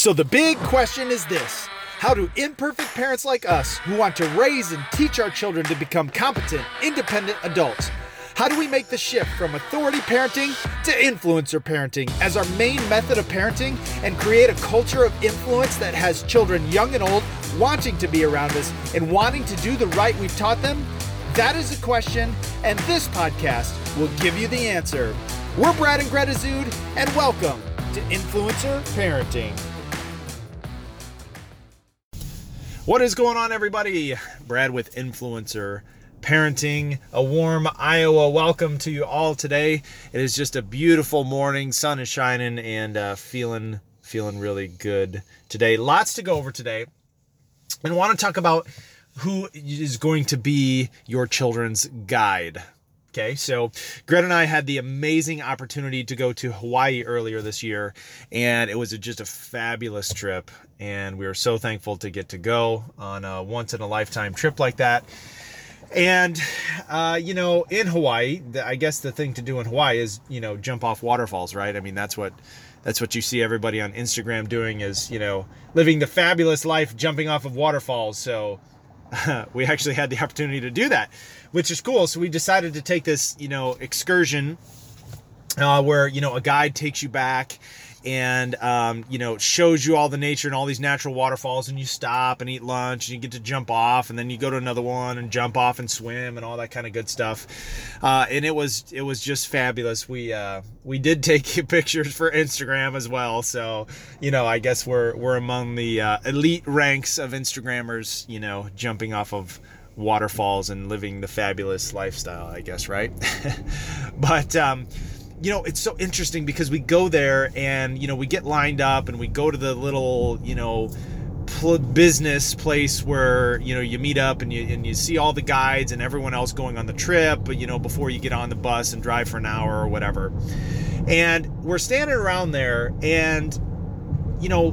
So the big question is this How do imperfect parents like us, who want to raise and teach our children to become competent, independent adults, how do we make the shift from authority parenting to influencer parenting as our main method of parenting and create a culture of influence that has children young and old wanting to be around us and wanting to do the right we've taught them? That is a question, and this podcast will give you the answer. We're Brad and Greta Zood, and welcome to Influencer Parenting. What is going on, everybody? Brad with Influencer Parenting. A warm Iowa welcome to you all today. It is just a beautiful morning. Sun is shining and uh, feeling feeling really good today. Lots to go over today, and want to talk about who is going to be your children's guide. Okay, so Greta and I had the amazing opportunity to go to Hawaii earlier this year, and it was just a fabulous trip. And we were so thankful to get to go on a once in a lifetime trip like that. And, uh, you know, in Hawaii, I guess the thing to do in Hawaii is, you know, jump off waterfalls, right? I mean, that's what that's what you see everybody on Instagram doing is, you know, living the fabulous life jumping off of waterfalls. So we actually had the opportunity to do that, which is cool. So we decided to take this, you know, excursion uh, where you know a guide takes you back and um, you know shows you all the nature and all these natural waterfalls and you stop and eat lunch and you get to jump off and then you go to another one and jump off and swim and all that kind of good stuff. Uh, and it was it was just fabulous. We uh, we did take pictures for instagram as well so you know i guess we're we're among the uh, elite ranks of instagrammers you know jumping off of waterfalls and living the fabulous lifestyle i guess right? But um you know, it's so interesting because we go there and, you know, we get lined up and we go to the little, you know, business place where you know you meet up and you and you see all the guides and everyone else going on the trip but you know before you get on the bus and drive for an hour or whatever. And we're standing around there and you know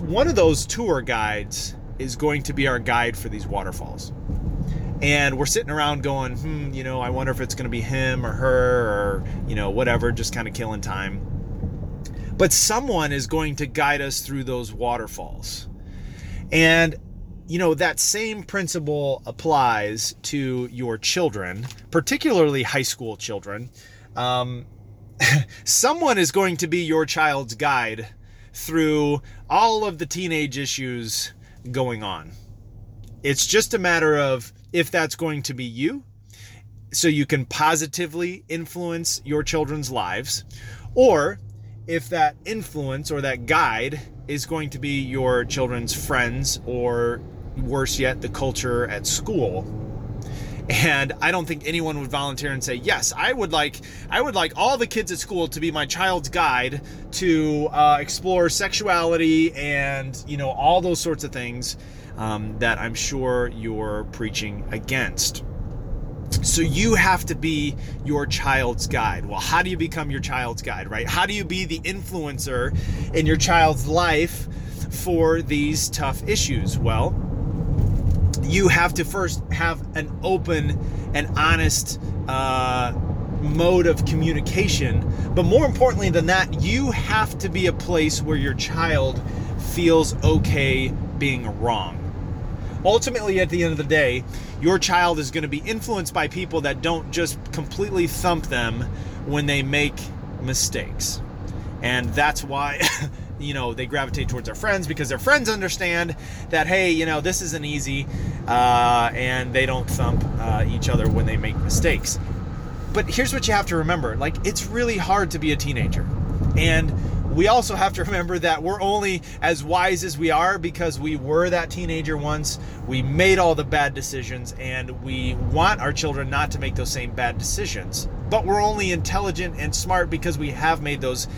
one of those tour guides is going to be our guide for these waterfalls and we're sitting around going, hmm, you know, I wonder if it's going to be him or her or, you know, whatever, just kind of killing time. But someone is going to guide us through those waterfalls. And, you know, that same principle applies to your children, particularly high school children. Um, someone is going to be your child's guide through all of the teenage issues going on. It's just a matter of if that's going to be you, so you can positively influence your children's lives, or if that influence or that guide is going to be your children's friends, or worse yet, the culture at school. And I don't think anyone would volunteer and say, "Yes, I would like I would like all the kids at school to be my child's guide to uh, explore sexuality and you know all those sorts of things." Um, that I'm sure you're preaching against. So you have to be your child's guide. Well, how do you become your child's guide, right? How do you be the influencer in your child's life for these tough issues? Well, you have to first have an open and honest uh, mode of communication. But more importantly than that, you have to be a place where your child feels okay being wrong ultimately at the end of the day your child is going to be influenced by people that don't just completely thump them when they make mistakes. And that's why you know they gravitate towards their friends because their friends understand that hey you know this isn't easy uh, and they don't thump uh, each other when they make mistakes. But here's what you have to remember like it's really hard to be a teenager. And we also have to remember that we're only as wise as we are because we were that teenager once. We made all the bad decisions, and we want our children not to make those same bad decisions. But we're only intelligent and smart because we have made those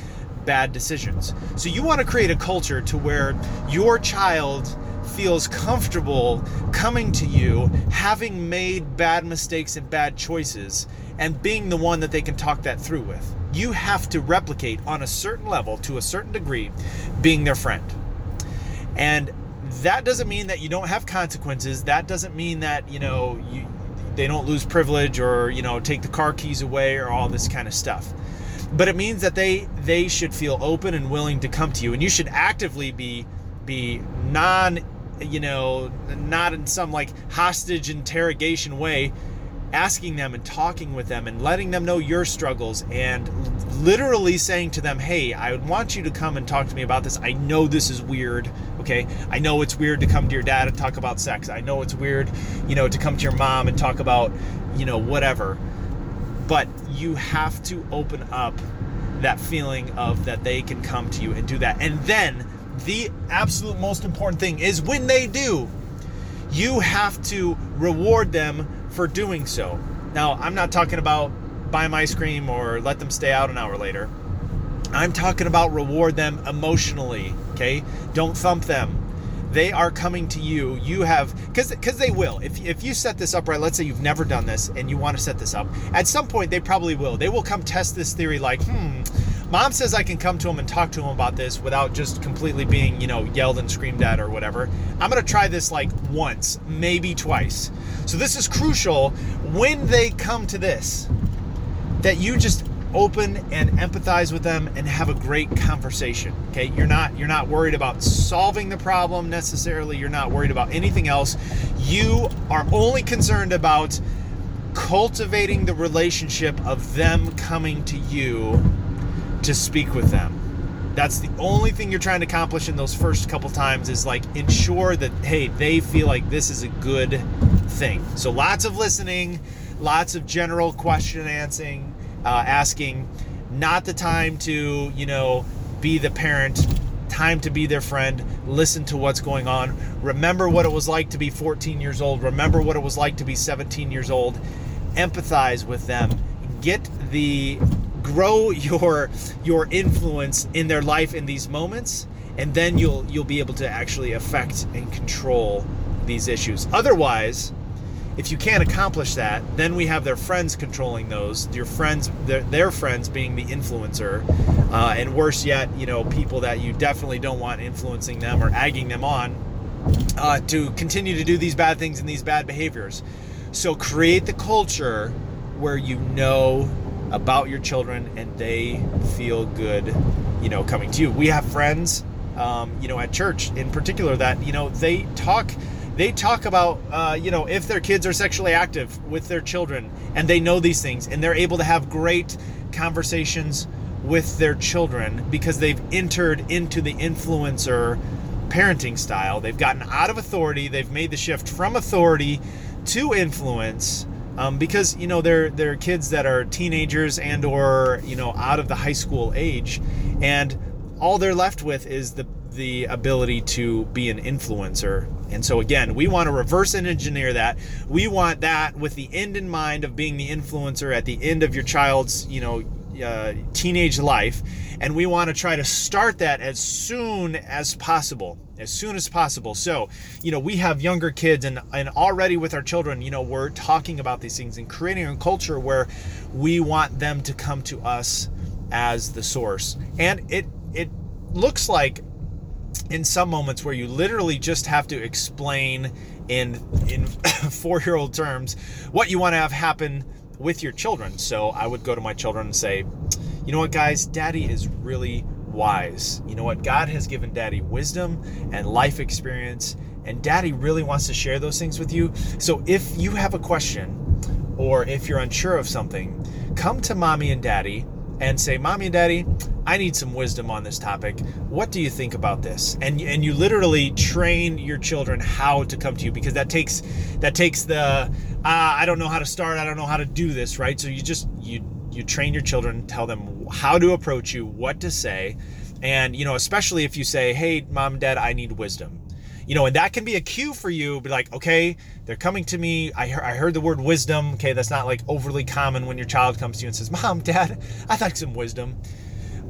bad decisions. So you want to create a culture to where your child feels comfortable coming to you, having made bad mistakes and bad choices, and being the one that they can talk that through with you have to replicate on a certain level to a certain degree being their friend. And that doesn't mean that you don't have consequences. That doesn't mean that, you know, you they don't lose privilege or, you know, take the car keys away or all this kind of stuff. but it means that they they should feel open and willing to come to you and you should actively be be non you know not in some like hostage interrogation way asking them and talking with them and letting them know your struggles and literally saying to them, Hey, I would want you to come and talk to me about this. I know this is weird. Okay. I know it's weird to come to your dad and talk about sex. I know it's weird, you know, to come to your mom and talk about, you know, whatever. But you have to open up that feeling of that they can come to you and do that. And then the absolute most important thing is when they do, you have to reward them for doing so. Now, I'm not talking about buy them ice cream or let them stay out an hour later. I'm talking about reward them emotionally, okay? Don't thump them. They are coming to you. You have because because they will. If if you set this up right, let's say you've never done this and you want to set this up, at some point they probably will. They will come test this theory like, hmm, Mom says I can come to him and talk to him about this without just completely being, you know, yelled and screamed at or whatever. I'm going to try this like once, maybe twice. So this is crucial when they come to this that you just open and empathize with them and have a great conversation okay you're not you're not worried about solving the problem necessarily you're not worried about anything else you are only concerned about cultivating the relationship of them coming to you to speak with them. That's the only thing you're trying to accomplish in those first couple times is like ensure that hey, they feel like this is a good thing. So lots of listening, lots of general question answering, uh, asking. Not the time to you know be the parent. Time to be their friend. Listen to what's going on. Remember what it was like to be 14 years old. Remember what it was like to be 17 years old. Empathize with them. Get the grow your your influence in their life in these moments and then you'll you'll be able to actually affect and control these issues. Otherwise if you can't accomplish that then we have their friends controlling those your friends their, their friends being the influencer uh, and worse yet you know people that you definitely don't want influencing them or agging them on uh, to continue to do these bad things and these bad behaviors. So create the culture where you know about your children and they feel good, you know, coming to you. We have friends, um, you know, at church in particular that, you know, they talk they talk about uh, you know if their kids are sexually active with their children and they know these things and they're able to have great conversations with their children because they've entered into the influencer parenting style. They've gotten out of authority. They've made the shift from authority to influence um, because you know they're they're kids that are teenagers and or you know out of the high school age, and all they're left with is the the ability to be an influencer. And so again, we want to reverse engineer that. We want that with the end in mind of being the influencer at the end of your child's, you know, uh, teenage life, and we want to try to start that as soon as possible as soon as possible. So, you know, we have younger kids and, and already with our children, you know, we're talking about these things and creating a culture where we want them to come to us as the source. And it it looks like in some moments where you literally just have to explain in in 4-year-old terms what you want to have happen with your children. So, I would go to my children and say, "You know what, guys? Daddy is really wise. You know what? God has given daddy wisdom and life experience, and daddy really wants to share those things with you. So if you have a question or if you're unsure of something, come to mommy and daddy and say, Mommy and Daddy, I need some wisdom on this topic. What do you think about this? And and you literally train your children how to come to you because that takes that takes the Uh, I don't know how to start, I don't know how to do this, right? So you just you you train your children, tell them how to approach you, what to say, and you know, especially if you say, "Hey, mom, dad, I need wisdom." You know, and that can be a cue for you. Be like, okay, they're coming to me. I, I heard the word wisdom. Okay, that's not like overly common when your child comes to you and says, "Mom, Dad, I'd like some wisdom."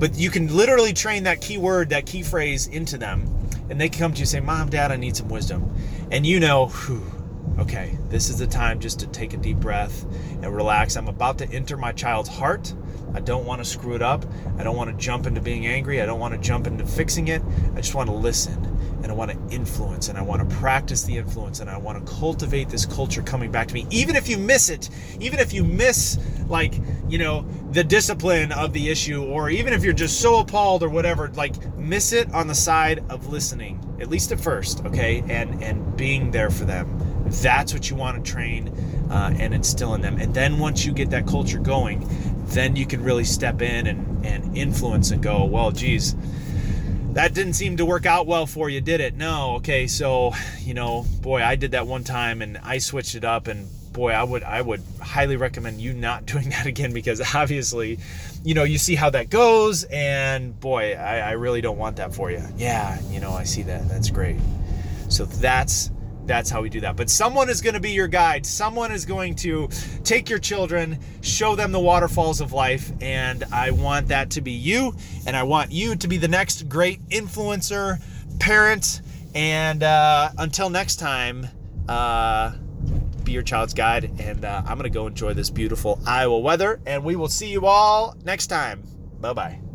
But you can literally train that key word, that key phrase into them, and they come to you and say, "Mom, Dad, I need some wisdom," and you know, whew, okay, this is the time just to take a deep breath and relax. I'm about to enter my child's heart. I don't want to screw it up. I don't want to jump into being angry. I don't want to jump into fixing it. I just want to listen and I want to influence and I want to practice the influence and I want to cultivate this culture coming back to me. Even if you miss it, even if you miss, like, you know, the discipline of the issue, or even if you're just so appalled or whatever, like, miss it on the side of listening, at least at first, okay? And, and being there for them. That's what you want to train uh, and instill in them. And then once you get that culture going, then you can really step in and, and influence and go, well, geez, that didn't seem to work out well for you, did it? No. Okay, so you know, boy, I did that one time and I switched it up, and boy, I would I would highly recommend you not doing that again because obviously, you know, you see how that goes, and boy, I, I really don't want that for you. Yeah, you know, I see that. That's great. So that's that's how we do that. But someone is going to be your guide. Someone is going to take your children, show them the waterfalls of life. And I want that to be you. And I want you to be the next great influencer, parent. And uh, until next time, uh, be your child's guide. And uh, I'm going to go enjoy this beautiful Iowa weather. And we will see you all next time. Bye bye.